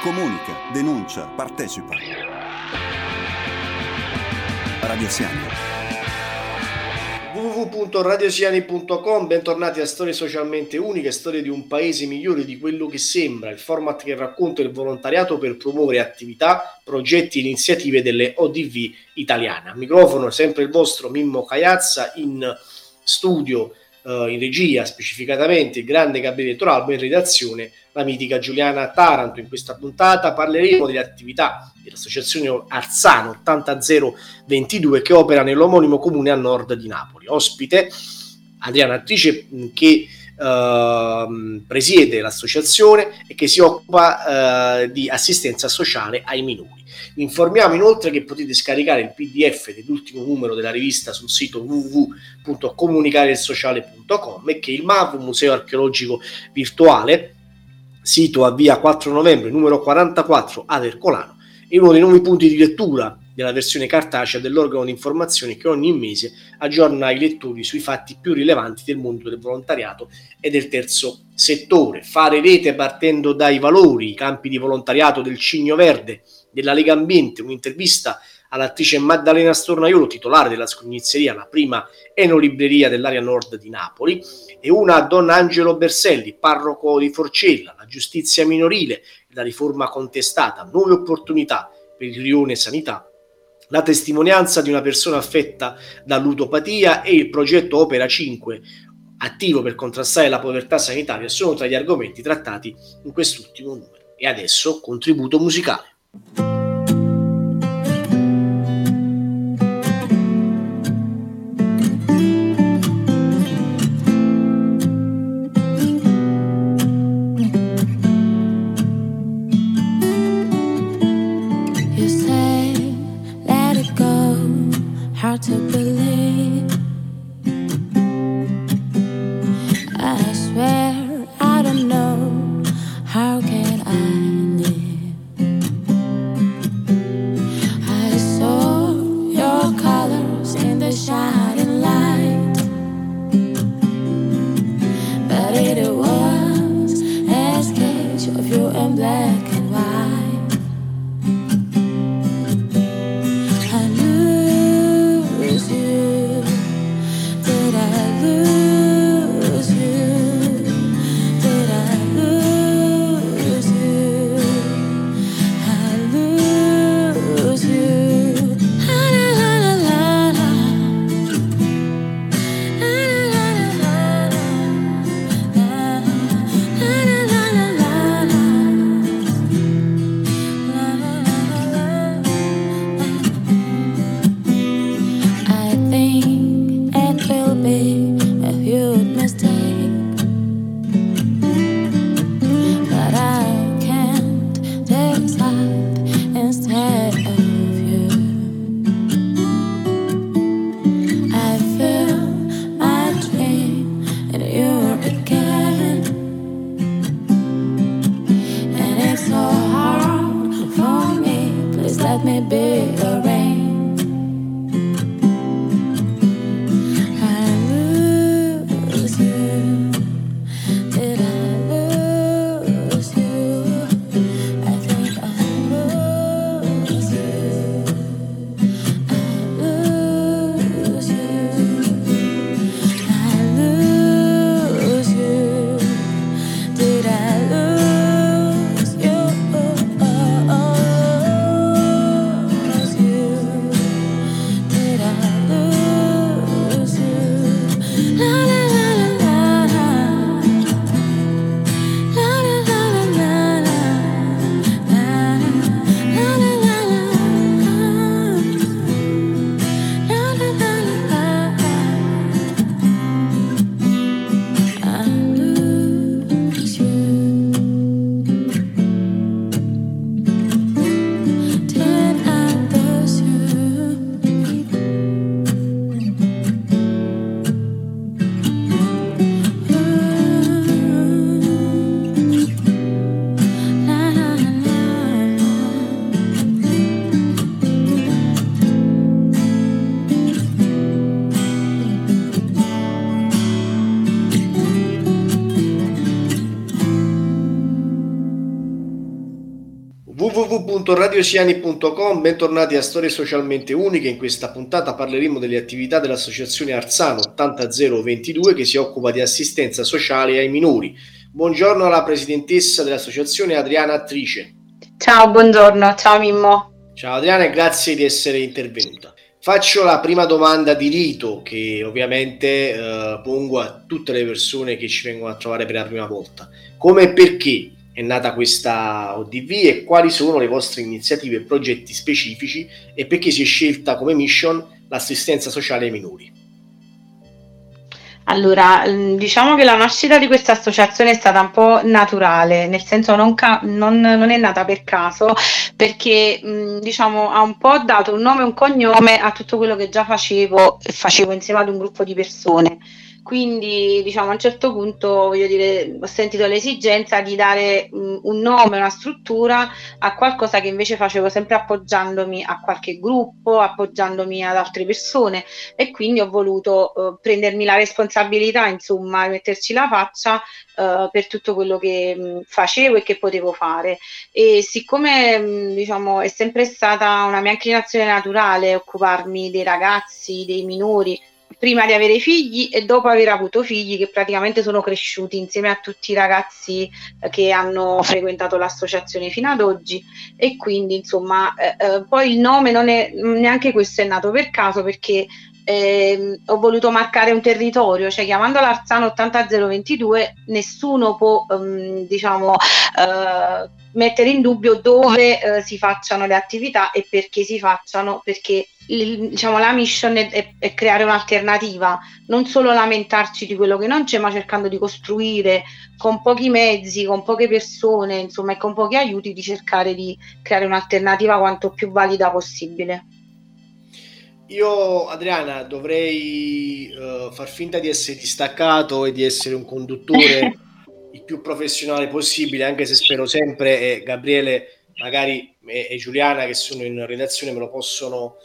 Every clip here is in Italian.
Comunica, denuncia, partecipa. Radio Siani www.radiosiani.com Bentornati a Storie Socialmente Uniche, storie di un paese migliore di quello che sembra, il format che racconta il volontariato per promuovere attività, progetti e iniziative delle ODV italiane. A microfono sempre il vostro Mimmo Caiazza in studio eh, in regia specificatamente il grande Gabriele Toralbo, in redazione la mitica Giuliana Taranto. In questa puntata parleremo delle attività dell'associazione Arzano 80022 che opera nell'omonimo comune a nord di Napoli. Ospite Adriana Attrice che Uh, presiede l'associazione e che si occupa uh, di assistenza sociale ai minori. Informiamo inoltre che potete scaricare il PDF dell'ultimo numero della rivista sul sito www.comunicaresociale.com e che il MAV, Museo Archeologico Virtuale, sito a via 4 novembre numero 44 ad Ercolano, è uno dei nuovi punti di lettura della versione cartacea dell'organo di informazione che ogni mese aggiorna i lettori sui fatti più rilevanti del mondo del volontariato e del terzo settore. Fare rete partendo dai valori, i campi di volontariato del Cigno Verde, della Lega Ambiente, un'intervista all'attrice Maddalena Stornaiolo, titolare della scognizzeria, la prima enolibreria dell'area nord di Napoli, e una a Don Angelo Berselli, parroco di Forcella, la giustizia minorile, la riforma contestata, nuove opportunità per il rione sanità, la testimonianza di una persona affetta da ludopatia e il progetto Opera 5, attivo per contrastare la povertà sanitaria, sono tra gli argomenti trattati in quest'ultimo numero. E adesso contributo musicale. I swear, I don't know how can I www.radiosiani.com, bentornati a Storie Socialmente Uniche. In questa puntata parleremo delle attività dell'Associazione Arzano 80022 che si occupa di assistenza sociale ai minori. Buongiorno alla presidentessa dell'associazione Adriana Attrice. Ciao, buongiorno, ciao Mimmo. Ciao Adriana e grazie di essere intervenuta. Faccio la prima domanda di rito che ovviamente eh, pongo a tutte le persone che ci vengono a trovare per la prima volta. Come e perché è nata questa ODV e quali sono le vostre iniziative e progetti specifici e perché si è scelta come mission l'assistenza sociale ai minori? Allora, mm, diciamo che la nascita di questa associazione è stata un po' naturale, nel senso non, ca- non, non è nata per caso, perché mh, mm, diciamo ha un po' dato un nome e un cognome a tutto quello che già facevo, facevo insieme ad un gruppo di persone. Quindi, diciamo, a un certo punto, voglio dire, ho sentito l'esigenza di dare um, un nome, una struttura a qualcosa che invece facevo sempre appoggiandomi a qualche gruppo, appoggiandomi ad altre persone e quindi ho voluto uh, prendermi la responsabilità, insomma, e metterci la faccia uh, per tutto quello che um, facevo e che potevo fare. E siccome, um, diciamo, è sempre stata una mia inclinazione naturale occuparmi dei ragazzi, dei minori, prima di avere figli e dopo aver avuto figli che praticamente sono cresciuti insieme a tutti i ragazzi eh, che hanno frequentato l'associazione fino ad oggi. E quindi insomma eh, eh, poi il nome non è neanche questo è nato per caso perché eh, ho voluto marcare un territorio, cioè chiamando l'Arzano 80022 nessuno può ehm, diciamo eh, mettere in dubbio dove eh, si facciano le attività e perché si facciano, perché diciamo, la mission è, è, è, creare un'alternativa, non solo lamentarci di quello che non c'è, ma cercando di costruire con pochi mezzi, con poche persone, insomma, e con pochi aiuti, di cercare di creare un'alternativa quanto più valida possibile. Io, Adriana, dovrei uh, far finta di essere distaccato e di essere un conduttore il più professionale possibile, anche se spero sempre, e Gabriele magari e, e Giuliana che sono in redazione me lo possono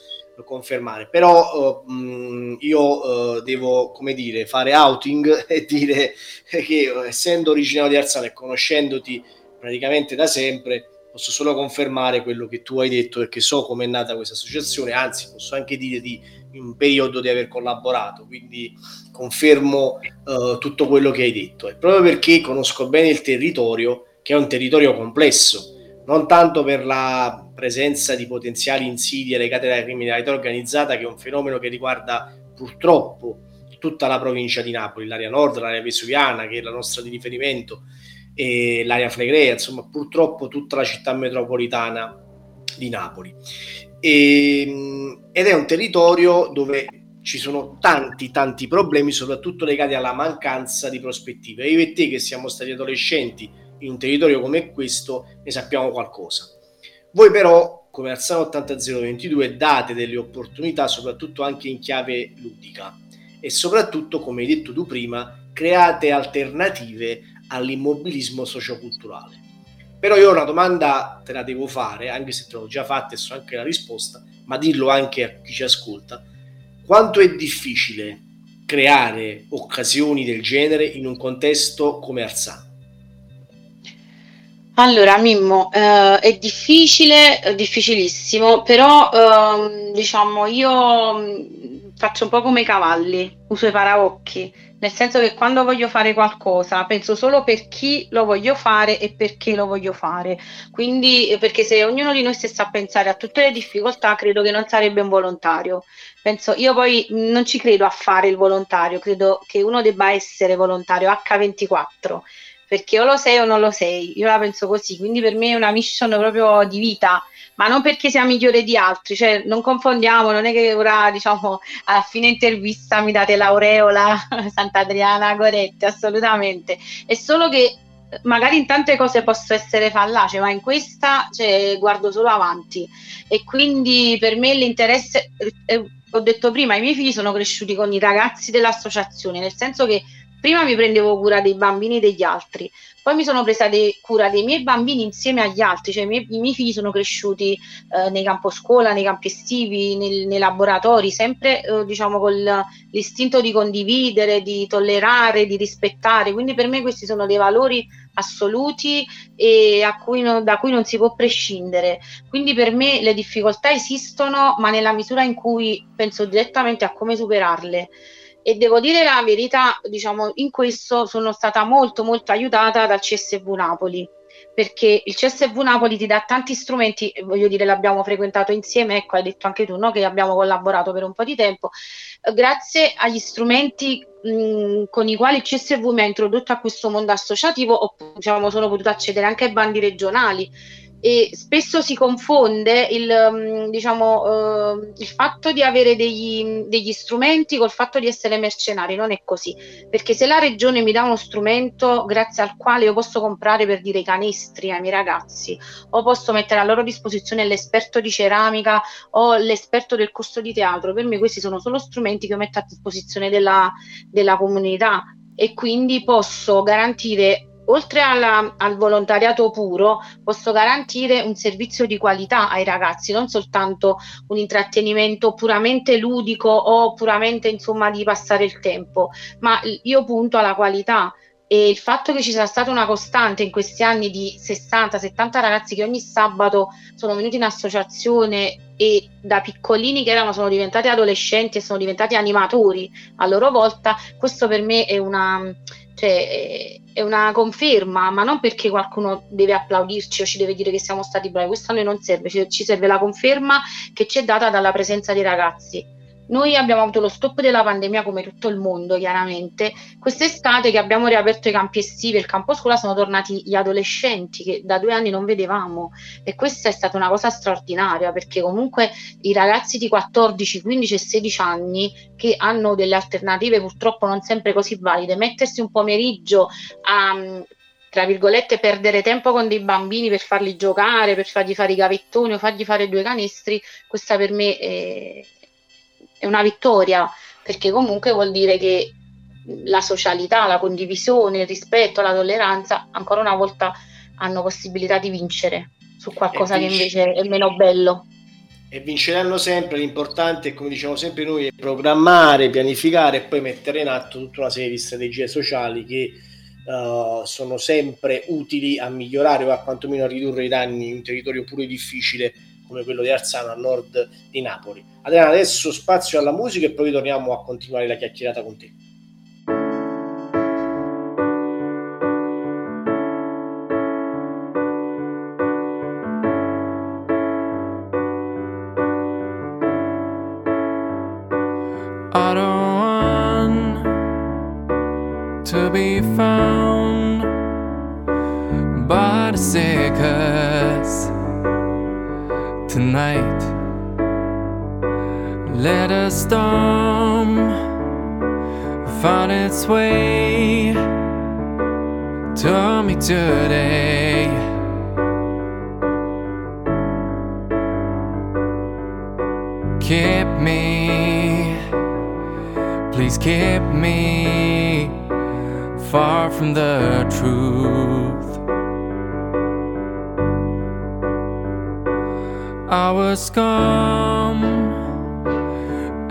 confermare. Però uh, io uh, devo, come dire, fare outing e dire che essendo originario di Arzano e conoscendoti praticamente da sempre, posso solo confermare quello che tu hai detto perché so come è nata questa associazione, anzi posso anche dire di un periodo di aver collaborato, quindi confermo uh, tutto quello che hai detto. E proprio perché conosco bene il territorio, che è un territorio complesso, non tanto per la presenza di potenziali insidie legate alla criminalità organizzata, che è un fenomeno che riguarda purtroppo tutta la provincia di Napoli, l'area nord, l'area vesuviana, che è la nostra di riferimento, e l'area flegrea, insomma, purtroppo tutta la città metropolitana di Napoli. E, ehm, ed è un territorio dove ci sono tanti, tanti problemi, soprattutto legati alla mancanza di prospettive. Io e te, che siamo stati adolescenti in un territorio come questo, ne sappiamo qualcosa. Voi però, come Arzano 80022, date delle opportunità, soprattutto anche in chiave ludica e soprattutto, come hai detto tu prima, create alternative all'immobilismo socioculturale. Però io una domanda te la devo fare, anche se te l'ho già fatta e so anche la risposta, ma dillo anche a chi ci ascolta. Quanto è difficile creare occasioni del genere in un contesto come Arzano? Allora, Mimmo, eh, è difficile, è difficilissimo, però eh, diciamo io faccio un po' come i cavalli, uso i paraocchi, nel senso che quando voglio fare qualcosa penso solo per chi lo voglio fare e perché lo voglio fare. Quindi, perché se ognuno di noi stesse a pensare a tutte le difficoltà, credo che non sarebbe un volontario. Penso, io poi non ci credo a fare il volontario, credo che uno debba essere volontario H24 perché o lo sei o non lo sei, io la penso così, quindi per me è una mission proprio di vita, ma non perché sia migliore di altri, cioè non confondiamo, non è che ora diciamo a fine intervista mi date l'aureola Sant'Adriana Goretti, assolutamente, è solo che magari in tante cose posso essere fallace, ma in questa cioè, guardo solo avanti. E quindi per me l'interesse, eh, ho detto prima, i miei figli sono cresciuti con i ragazzi dell'associazione, nel senso che prima mi prendevo cura dei bambini degli altri, poi mi sono presa de- cura dei miei bambini insieme agli altri, cioè i miei, i miei figli sono cresciuti eh, nei campo scuola, nei campi estivi, nel, nei laboratori, sempre eh, diciamo con l'istinto di condividere, di tollerare, di rispettare, quindi per me questi sono dei valori assoluti e cui no, da cui non si può prescindere. Quindi per me le difficoltà esistono, ma nella misura in cui penso direttamente a come superarle. E devo dire la verità, diciamo, in questo sono stata molto molto aiutata dal CSV Napoli perché il CSV Napoli ti dà tanti strumenti, voglio dire, l'abbiamo frequentato insieme, ecco, hai detto anche tu, no? che abbiamo collaborato per un po' di tempo, grazie agli strumenti con i quali il CSV mi ha introdotto a questo mondo associativo, diciamo, sono potuta accedere anche ai bandi regionali e spesso si confonde il, mm, diciamo, uh, il fatto di avere degli, degli, strumenti col fatto di essere mercenari, non è così, perché se la regione mi dà uno strumento grazie al quale io posso comprare per dire i canestri ai miei ragazzi o posso mettere a loro disposizione l'esperto di ceramica o l'esperto del corso di teatro, per me questi sono solo strumenti che io metto a disposizione della, della comunità. E quindi posso garantire oltre alla, al volontariato puro, posso garantire un servizio di qualità ai ragazzi, non soltanto un intrattenimento puramente ludico o puramente insomma di passare il tempo, ma io punto alla qualità. E il fatto che ci sia stata una costante in questi anni di 60-70 ragazzi che ogni sabato sono venuti in associazione e da piccolini che erano sono diventati adolescenti e sono diventati animatori a loro volta, questo per me è una cioè, è una conferma, ma non perché qualcuno deve applaudirci o ci deve dire che siamo stati bravi, questo a noi non serve, ci, serve la conferma che ci è data dalla presenza dei ragazzi. Noi abbiamo avuto lo stop della pandemia come tutto il mondo, chiaramente. Quest'estate che abbiamo riaperto i campi estivi e il campo scuola sono tornati gli adolescenti che da due anni non vedevamo e questa è stata una cosa straordinaria perché comunque i ragazzi di 14, 15 e 16 anni che hanno delle alternative purtroppo non sempre così valide, mettersi un pomeriggio a tra virgolette, perdere tempo con dei bambini per farli giocare, per fargli fare i gavettoni o fargli fare due canestri, questa per me è, è una vittoria, perché comunque vuol dire che la socialità, la condivisione, il rispetto, la tolleranza, ancora una volta hanno possibilità di vincere su qualcosa vinc- che invece è meno bello. E vinceranno sempre, l'importante, come diciamo sempre noi, è programmare, pianificare e poi mettere in atto tutta una serie di strategie sociali che uh, sono sempre utili a migliorare o a quantomeno a ridurre i danni in un territorio pure difficile come quello di Arzano a nord di Napoli. Adriana, adesso spazio alla musica e poi torniamo a continuare la chiacchierata con te.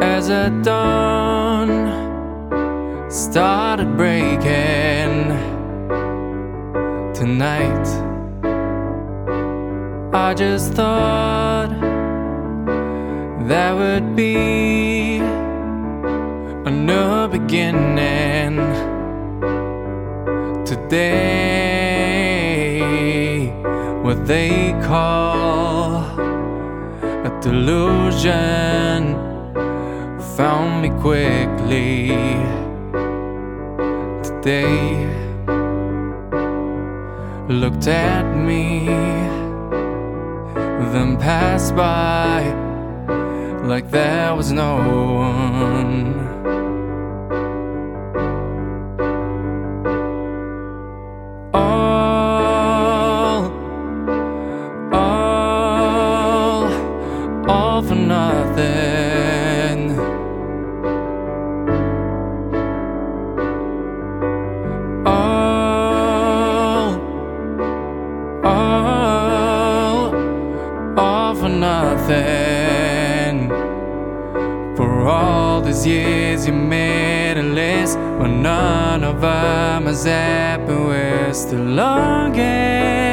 As a dawn started breaking tonight. I just thought that would be a new beginning today. What they call a delusion found me quickly today. Looked at me, then passed by like there was no one. for nothing. For all these years you made a list, but none of them is was We're still longing.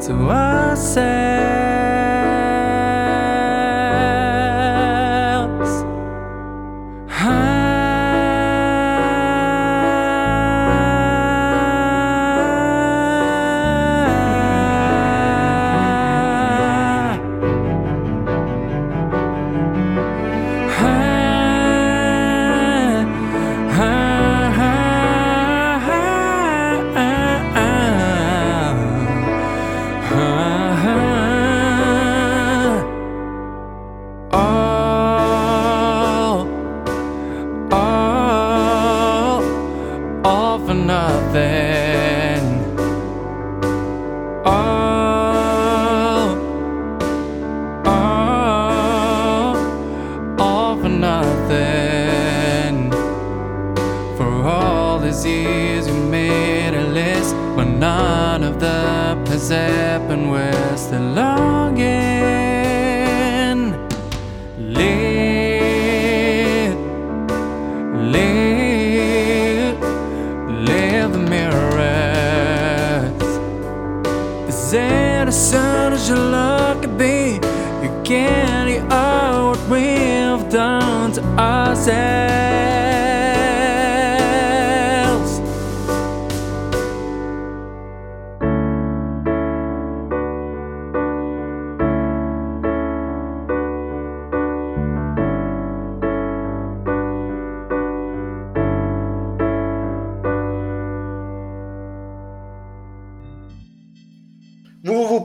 To us. Eh?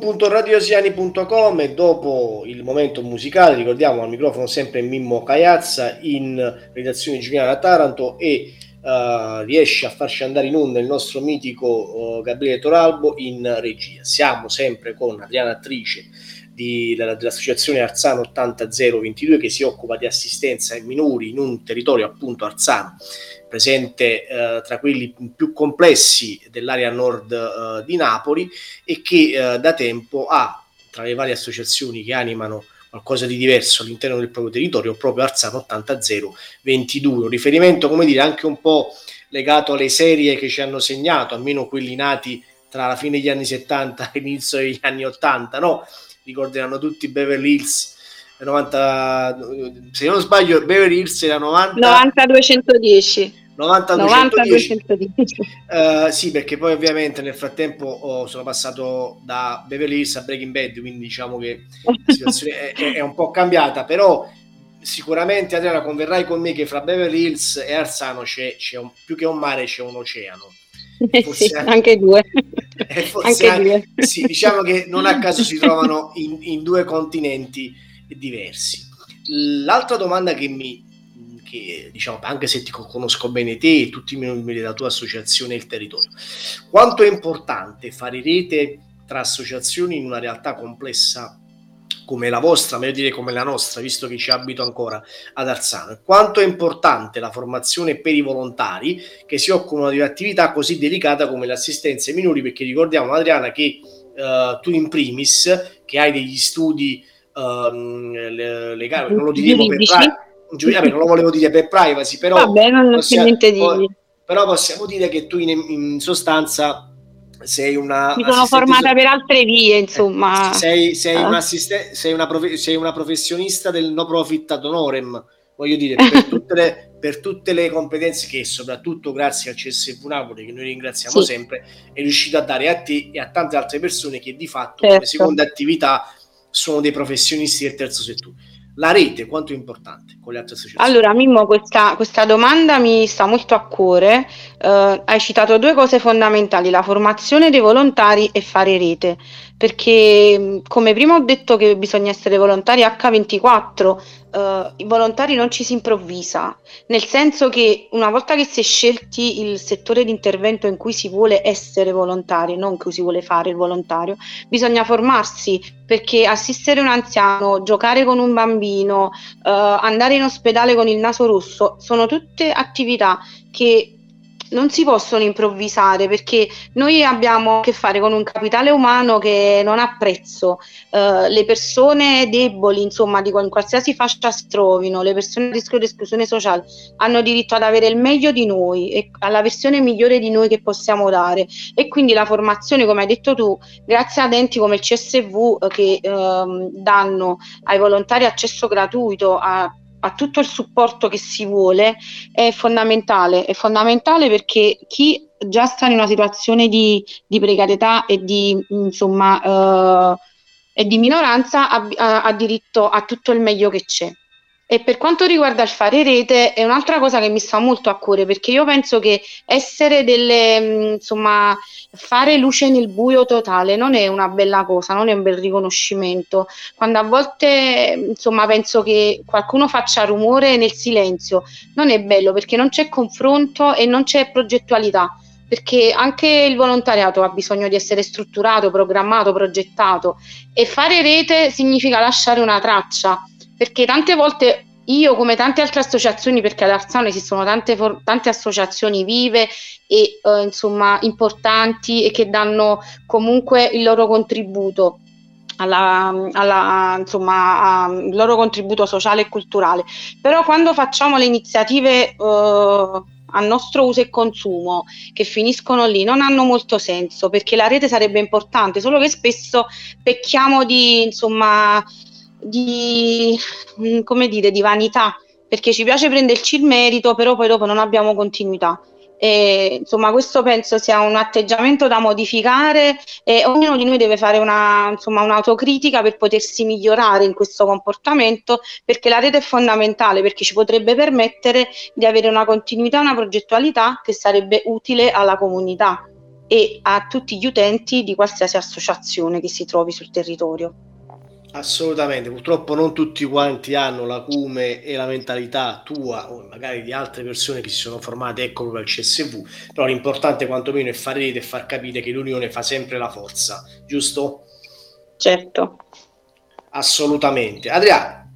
www.radiosiani.com e dopo il momento musicale ricordiamo al microfono sempre Mimmo Caiazza in redazione Giuliana Taranto e eh, riesce a farci andare in onda il nostro mitico eh, Gabriele Toralbo in regia. Siamo sempre con Adriana Attrice di- della- dell'associazione Arzano 80022 che si occupa di assistenza ai minori in un territorio appunto arzano presente eh, tra quelli più complessi dell'area nord eh, di Napoli e che eh, da tempo ha tra le varie associazioni che animano qualcosa di diverso all'interno del proprio territorio proprio Arzano 80022 un riferimento come dire anche un po' legato alle serie che ci hanno segnato almeno quelli nati tra la fine degli anni 70 e l'inizio degli anni 80 no? Ricorderanno tutti Beverly Hills 90 se non sbaglio Beverly Hills era 90 9210 90 90 210 210 Eh, sì, perché poi ovviamente nel frattempo oh, sono passato da Beverly Hills a Breaking Bad, quindi diciamo che la situazione è, è- un po' cambiata, però sicuramente Adriana converrai con me che fra Beverly Hills e Arzano c'è, c'è un- più che un mare c'è un oceano. Eh Forse sì, anche- anche due E forse anche sì, diciamo che non a caso si trovano in, in due continenti diversi. L'altra domanda che mi, che diciamo, anche se ti co- conosco bene te e tutti i membri della tua associazione e il territorio, quanto è importante fare rete tra associazioni in una realtà complessa come la vostra, meglio dire come la nostra, visto che ci abito ancora ad Arzano, quanto è importante la formazione per i volontari che si occupano di un'attività così delicata come l'assistenza ai minori, perché ricordiamo Adriana che eh, tu in primis, che hai degli studi le- legali, non lo diremo per Giuridici? pri- giuri- vabbè, non lo volevo dire per privacy, però vabbè non possiamo- niente di però possiamo dire che tu in, in sostanza sei una mi sono formata so- per altre vie insomma eh, sei, sei, Ah. un assiste- sei, una profe- sei una professionista del no profit ad honorem voglio dire per tutte, le, per tutte le competenze che soprattutto grazie al CSV Napoli che noi ringraziamo Sì. sempre è riuscito a dare a te e a tante altre persone che di fatto Certo. come seconda attività sono dei professionisti del terzo settore la rete quanto è importante con le altre associazioni Allora, Mimmo, questa, questa domanda mi sta molto a cuore. Eh, hai citato due cose fondamentali, la formazione dei volontari e fare rete. Perché come prima ho detto che bisogna essere volontari H24, eh, i volontari non ci si improvvisa, nel senso che una volta che si è scelti il settore di intervento in cui si vuole essere volontari, non che si vuole fare il volontario, bisogna formarsi. Perché assistere un anziano, giocare con un bambino, eh, andare in ospedale con il naso rosso, sono tutte attività che non si possono improvvisare perché noi abbiamo a che fare con un capitale umano che non ha prezzo. Uh, le persone deboli, insomma, di qualsiasi fascia si trovino, le persone a rischio di esclusione sociale, hanno diritto ad avere il meglio di noi e alla versione migliore di noi che possiamo dare. E quindi la formazione, come hai detto tu, grazie ad enti come il CSV eh, che uh, danno ai volontari accesso gratuito a a tutto il supporto che si vuole è fondamentale, è fondamentale perché chi già sta in una situazione di, di precarietà e di, insomma, uh, e di minoranza ha, ha diritto a tutto il meglio che c'è. E per quanto riguarda il fare rete, è un'altra cosa che mi sta molto a cuore perché io penso che essere delle, mm, insomma, fare luce nel buio totale non è una bella cosa, non è un bel riconoscimento. Quando a volte, insomma, penso che qualcuno faccia rumore nel silenzio, non è bello perché non c'è confronto e non c'è progettualità. Perché anche il volontariato ha bisogno di essere strutturato, programmato, progettato. E fare rete significa lasciare una traccia perché tante volte io come tante altre associazioni, perché ad Arzano esistono tante, for- tante associazioni vive e eh, insomma importanti e che danno comunque il loro contributo alla, alla, insomma, al loro contributo sociale e culturale. Però quando facciamo le iniziative eh, a nostro uso e consumo che finiscono lì non hanno molto senso perché la rete sarebbe importante, solo che spesso pecchiamo di insomma di, mm, come dire, di vanità, perché ci piace prenderci il merito, però poi dopo non abbiamo continuità. E, insomma, questo penso sia un atteggiamento da modificare e ognuno di noi deve fare una, insomma, un'autocritica per potersi migliorare in questo comportamento, perché la rete è fondamentale, perché ci potrebbe permettere di avere una continuità, una progettualità che sarebbe utile alla comunità e a tutti gli utenti di qualsiasi associazione che si trovi sul territorio. Assolutamente, purtroppo non tutti quanti hanno l'acume e la mentalità tua o magari di altre persone che si sono formate ecco proprio al CSV, però l'importante quantomeno è fare rete e far capire che l'unione fa sempre la forza, giusto? Certo. Assolutamente. Adriano,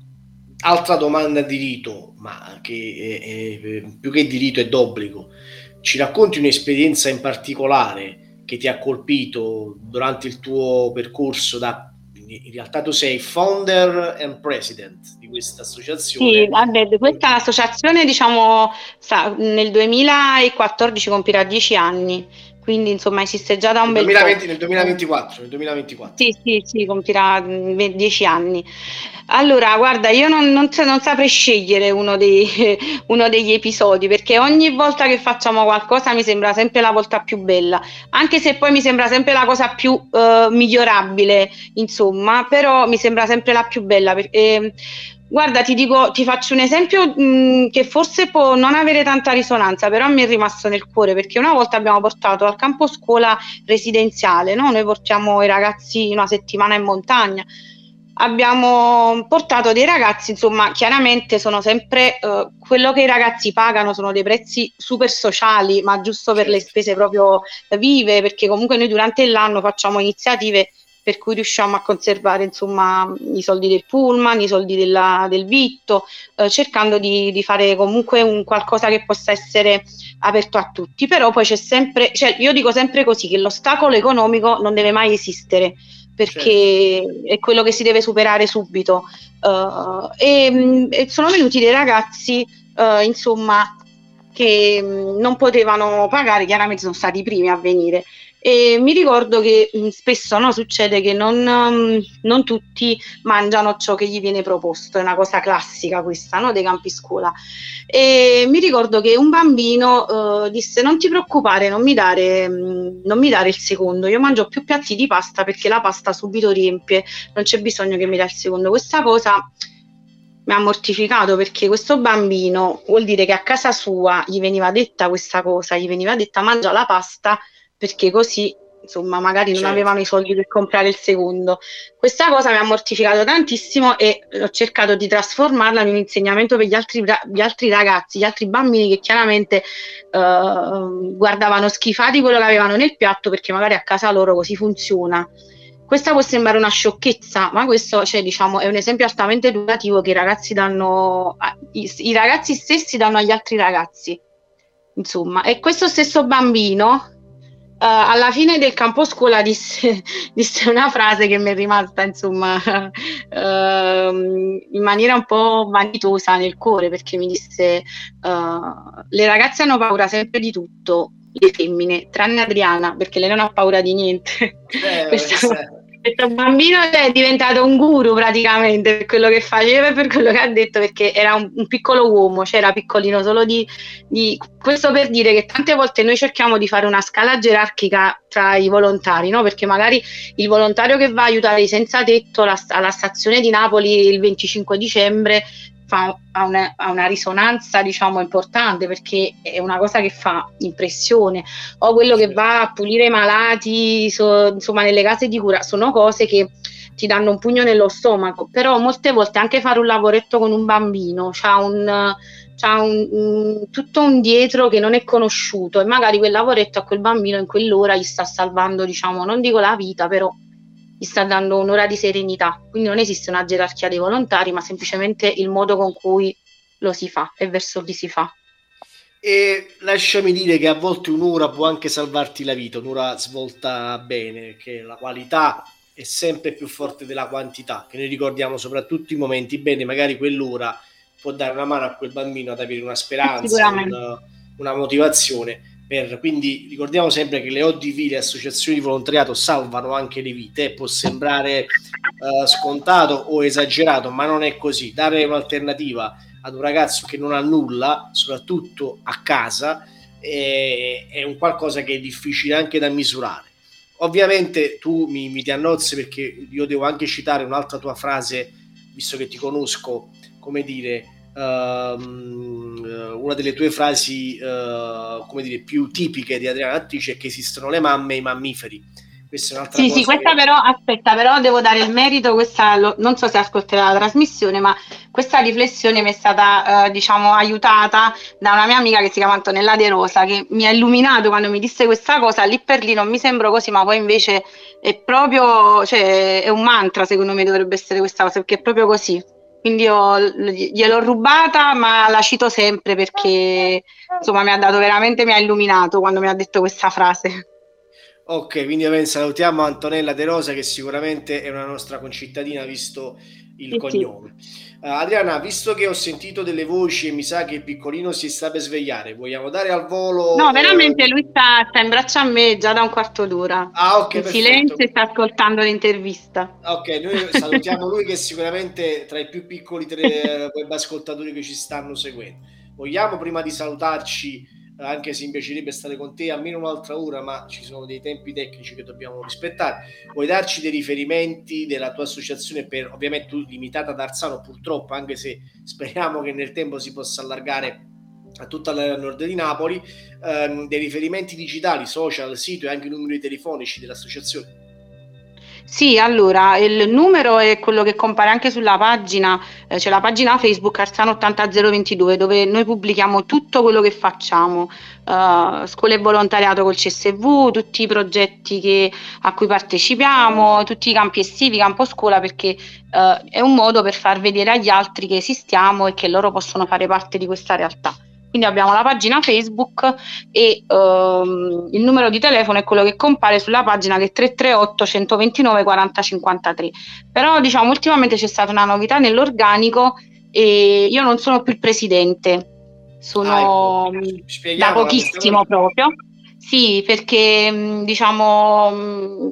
altra domanda di rito, ma che è, è, più che di rito è d'obbligo. Ci racconti un'esperienza in particolare che ti ha colpito durante il tuo percorso da in realtà tu sei founder and president di questa associazione. Sì, vabbè, questa associazione diciamo nel 2014 compirà 10 anni quindi insomma esiste già da un bel 2020, po'. Nel 2024, nel 2024. Sì, sì, sì, compirà dieci anni. Allora, guarda, io non, non, non saprei scegliere uno, dei, uno, degli episodi perché ogni volta che facciamo qualcosa mi sembra sempre la volta più bella, anche se poi mi sembra sempre la cosa più uh, migliorabile, insomma, però mi sembra sempre la più bella. Perché, eh, Guarda, ti dico, ti faccio un esempio mh, mm, che forse può non avere tanta risonanza, però mi è rimasto nel cuore perché una volta abbiamo portato al campo scuola residenziale, no? noi portiamo i ragazzi una settimana in montagna. Abbiamo portato dei ragazzi, insomma, chiaramente sono sempre eh, quello che i ragazzi pagano sono dei prezzi super sociali, ma giusto per le certo. spese proprio vive, perché comunque noi durante l'anno facciamo iniziative per cui riusciamo a conservare insomma i soldi del pullman, i soldi della, del vitto, eh, cercando di, di, fare comunque un qualcosa che possa essere aperto a tutti. Però poi c'è sempre, cioè io dico sempre così, che l'ostacolo economico non deve mai esistere perché certo. è quello che si deve superare subito. Uh, e, e, sono venuti dei ragazzi, uh, insomma, che non potevano pagare, chiaramente sono stati i primi a venire. E mi ricordo che mh, mm, spesso no, succede che non, um, non, tutti mangiano ciò che gli viene proposto, è una cosa classica questa no, dei campi scuola. E mi ricordo che un bambino uh, disse: Non ti preoccupare, non mi, dare, mh, mm, non mi dare il secondo, io mangio più piatti di pasta perché la pasta subito riempie, non c'è bisogno che mi dai il secondo. Questa cosa mi ha mortificato perché questo bambino vuol dire che a casa sua gli veniva detta questa cosa, gli veniva detta mangia la pasta perché così insomma, magari non Certo. avevano i soldi per comprare il secondo. Questa cosa mi ha mortificato tantissimo e ho cercato di trasformarla in un insegnamento per gli altri, gli altri ragazzi, gli altri bambini che chiaramente eh, guardavano schifati quello che avevano nel piatto perché magari a casa loro così funziona. Questa può sembrare una sciocchezza, ma questo cioè, diciamo, è un esempio altamente educativo che i ragazzi danno, i, i ragazzi stessi danno agli altri ragazzi. Insomma, e questo stesso bambino alla fine del campo scuola disse, disse una frase che mi è rimasta insomma ehm, in maniera un po' vanitosa nel cuore perché mi disse eh, le ragazze hanno paura sempre di tutto le femmine tranne Adriana perché lei non ha paura di niente. Eh, questa- questo bambino è diventato un guru praticamente per quello che faceva e per quello che ha detto perché era un, un piccolo uomo, cioè era piccolino solo di, di- Questo per dire che tante volte noi cerchiamo di fare una scala gerarchica tra i volontari, no? perché magari il volontario che va a aiutare i senza tetto alla, alla stazione di Napoli il 25 dicembre fa, ha, una, ha una risonanza diciamo importante perché è una cosa che fa impressione. O quello che va a pulire i malati so- insomma nelle case di cura sono cose che ti danno un pugno nello stomaco. Però molte volte anche fare un lavoretto con un bambino c'ha un c'ha un, un- tutto un dietro che non è conosciuto e magari quel lavoretto a quel bambino in quell'ora gli sta salvando diciamo non dico la vita però gli sta dando un'ora di serenità quindi non esiste una gerarchia dei volontari ma semplicemente il modo con cui lo si fa e verso chi si fa E lasciami dire che a volte un'ora può anche salvarti la vita, un'ora svolta bene, che la qualità è sempre più forte della quantità, che noi ricordiamo soprattutto i momenti bene, magari quell'ora può dare una mano a quel bambino ad avere una speranza, Sicuramente. un- una motivazione. Per, quindi ricordiamo sempre che le ODV, le associazioni di volontariato, salvano anche le vite. Può sembrare eh, scontato o esagerato, ma non è così. Dare un'alternativa ad un ragazzo che non ha nulla, soprattutto a casa, è, è un qualcosa che è difficile anche da misurare. Ovviamente tu mi, mi ti annozzi perché io devo anche citare un'altra tua frase, visto che ti conosco, come dire, una delle tue frasi eh, come dire, più tipiche di Adriana Attrice è che esistono le mamme e i mammiferi. Questa è un'altra Sì, cosa sì, questa che- però, aspetta, però devo dare il merito, questa, lo- non so se ascolterà la trasmissione, ma questa riflessione mi è stata, eh, diciamo, aiutata da una mia amica che si chiama Antonella De Rosa, che mi ha illuminato quando mi disse questa cosa, lì per lì non mi sembrò così, ma poi invece è proprio, cioè, è un mantra, secondo me dovrebbe essere questa cosa, perché è proprio così. Quindi io gliel'ho rubata, ma la cito sempre perché, insomma, mi ha dato veramente, mi ha illuminato quando mi ha detto questa frase. Ok, quindi ovviamente salutiamo Antonella De Rosa che sicuramente è una nostra concittadina visto il Sì, cognome. Eh, Adriana, visto che ho sentito delle voci e mi sa che il piccolino si sta per svegliare, vogliamo dare al volo... No, eh, veramente lui sta, sta in braccio a me già da un quarto d'ora. Ah, ok, in perfetto. silenzio sta ascoltando l'intervista. Ok, noi salutiamo lui che è sicuramente tra i più piccoli tre web ascoltatori che ci stanno seguendo. Vogliamo prima di salutarci, eh, anche se mi piacerebbe stare con te almeno un'altra ora, ma ci sono dei tempi tecnici che dobbiamo rispettare. Vuoi darci dei riferimenti della tua associazione per ovviamente limitata ad Arzano purtroppo, anche se speriamo che nel tempo si possa allargare a tutta la nord di Napoli, ehm, dei riferimenti digitali, social, sito e anche i numeri telefonici dell'associazione. Sì, allora il numero è quello che compare anche sulla pagina, eh, c'è la pagina Facebook Arzano 80022 dove noi pubblichiamo tutto quello che facciamo, eh, scuola e volontariato col CSV, tutti i progetti che- a cui partecipiamo, tutti i campi estivi, campo scuola, perché eh, è un modo per far vedere agli altri che esistiamo e che loro possono fare parte di questa realtà. Quindi abbiamo la pagina Facebook e ehm, il numero di telefono è quello che compare sulla pagina che è 338 129 40 53. Però diciamo ultimamente c'è stata una novità nell'organico e io non sono più il presidente, sono Ah, ecco. da pochissimo proprio. Sì, perché mh, diciamo mh,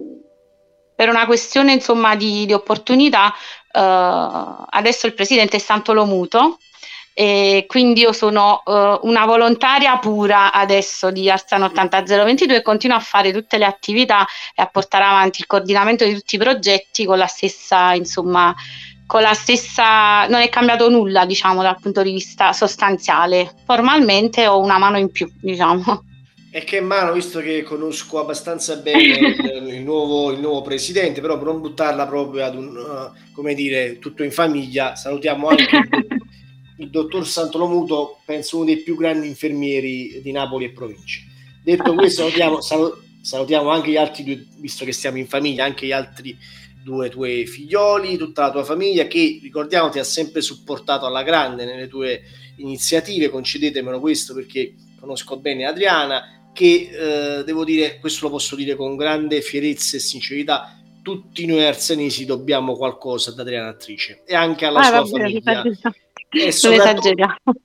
per una questione insomma di, di opportunità eh, adesso il presidente è Santolo Muto e quindi io sono eh, una volontaria pura adesso di Arsano 80022 e continuo a fare tutte le attività e a portare avanti il coordinamento di tutti i progetti con la stessa, insomma, con la stessa, non è cambiato nulla, diciamo, dal punto di vista sostanziale. Formalmente ho una mano in più, diciamo. è che mano, visto che conosco abbastanza bene il, il, nuovo, il nuovo, presidente, però per non buttarla proprio ad un, uh, come dire, tutto in famiglia, salutiamo anche il, dottor Santolomuto, penso uno dei più grandi infermieri di Napoli e provincia. Detto questo, salutiamo, sal, salutiamo anche gli altri due, visto che stiamo in famiglia, anche gli altri due tuoi figlioli, tutta la tua famiglia che, ricordiamo, ti ha sempre supportato alla grande nelle tue iniziative, concedetemelo questo perché conosco bene Adriana, che eh, devo dire, questo lo posso dire con grande fierezza e sincerità, tutti noi arsenesi dobbiamo qualcosa ad Adriana Attrice e anche alla ah, sua vabbè, famiglia. E soprattutto,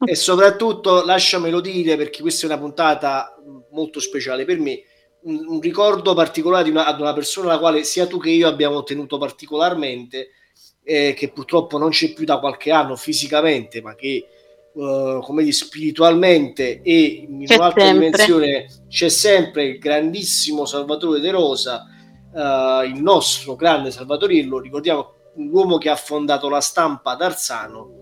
e soprattutto, lasciamelo dire perché questa è una puntata molto speciale per me un, un ricordo particolare di una, ad una persona alla quale sia tu che io abbiamo tenuto particolarmente eh, che purtroppo non c'è più da qualche anno fisicamente ma che Uh, come dire, spiritualmente e in c'è un'altra sempre. dimensione c'è sempre il grandissimo Salvatore De Rosa, uh, il nostro grande Salvatorillo, ricordiamo l'uomo che ha fondato la stampa ad Arzano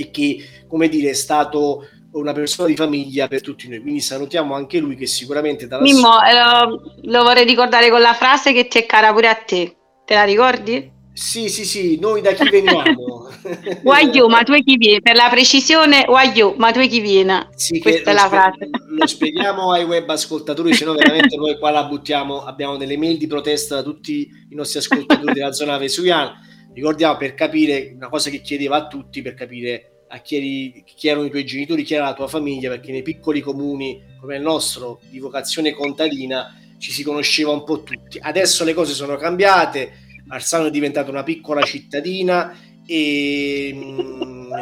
e che, come dire, è stato una persona di famiglia per tutti noi. Quindi salutiamo anche lui che sicuramente dalla Mimmo, lo, lo vorrei ricordare con la frase che ti è cara pure a te. Te la ricordi? Sì, sì, sì, noi da chi veniamo? Why ma tu chi vieni? Per la precisione, why ma tu chi vieni? Sì, Questa è la frase. Lo spieghiamo ai web ascoltatori, se no veramente noi qua la buttiamo, abbiamo delle mail di protesta da tutti i nostri ascoltatori della zona vesuviana. Ricordiamo per capire una cosa che chiedeva a tutti, per capire a chi, eri, chi erano i tuoi genitori, chi era la tua famiglia, perché nei piccoli comuni come il nostro, di vocazione contadina, ci si conosceva un po' tutti. Adesso le cose sono cambiate Arsano è diventata una piccola cittadina e mm,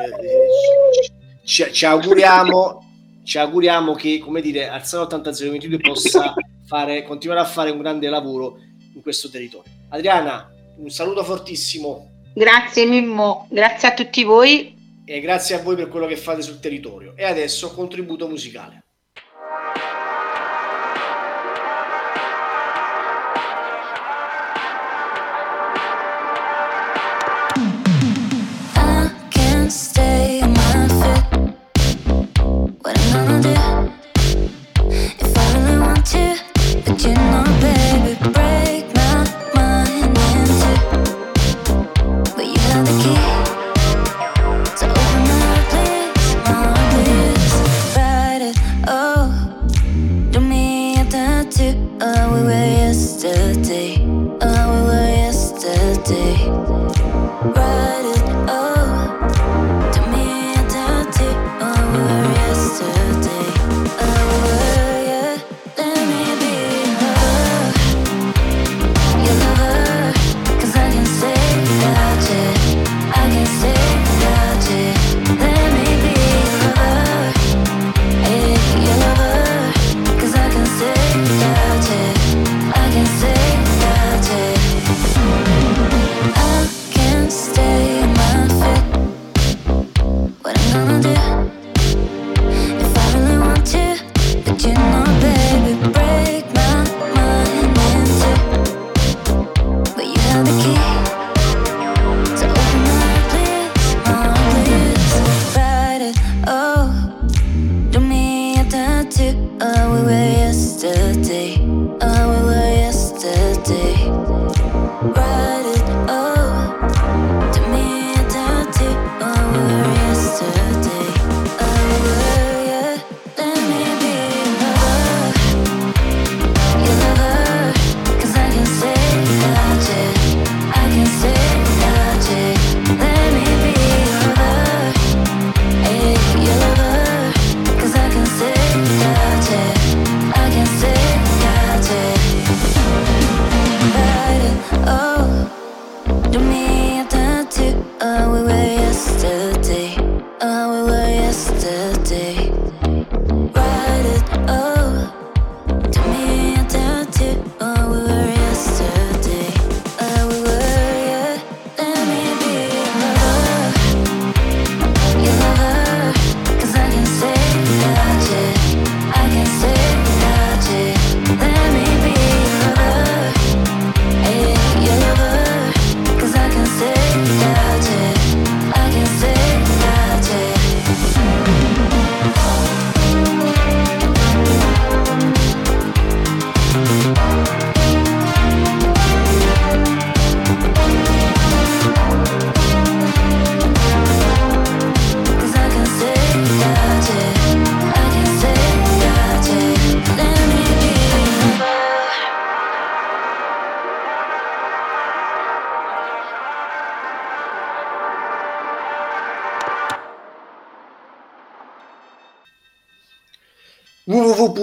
ci, ci, auguriamo ci auguriamo che come dire Arsano 8022 possa fare, continuare a fare un grande lavoro in questo territorio Adriana un saluto fortissimo. Grazie Mimmo. Grazie a tutti voi. E grazie a voi per quello che fate sul territorio. E adesso contributo musicale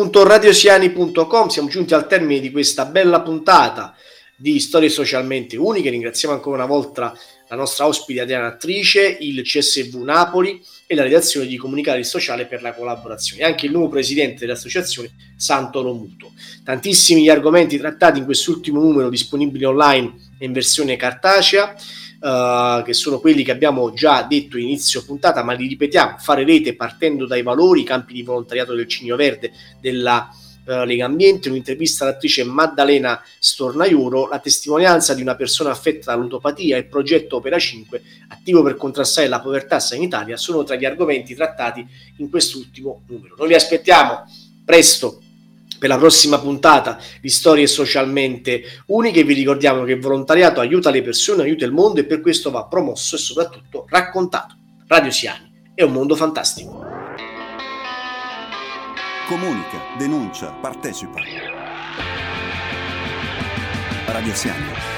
www.radiosiani.com siamo giunti al termine di questa bella puntata di storie socialmente uniche ringraziamo ancora una volta la nostra ospite Adriana Attrice, il CSV Napoli e la redazione di Comunicare il Sociale per la collaborazione, anche il nuovo presidente dell'associazione Santo Lomuto. Tantissimi gli argomenti trattati in quest'ultimo numero disponibili online e in versione cartacea. Uh, che sono quelli che abbiamo già detto inizio puntata, ma li ripetiamo, fare rete partendo dai valori, i campi di volontariato del Cigno Verde, della uh, Lega Ambiente, un'intervista all'attrice Maddalena Stornaiuro, la testimonianza di una persona affetta da ludopatia e il progetto Opera 5, attivo per contrastare la povertà sanitaria, sono tra gli argomenti trattati in quest'ultimo numero. Noi vi aspettiamo presto per la prossima puntata di storie socialmente uniche. Vi ricordiamo che il volontariato aiuta le persone, aiuta il mondo e per questo va promosso e soprattutto raccontato. Radio Siani è un mondo fantastico. Comunica, denuncia, partecipa. Radio Siani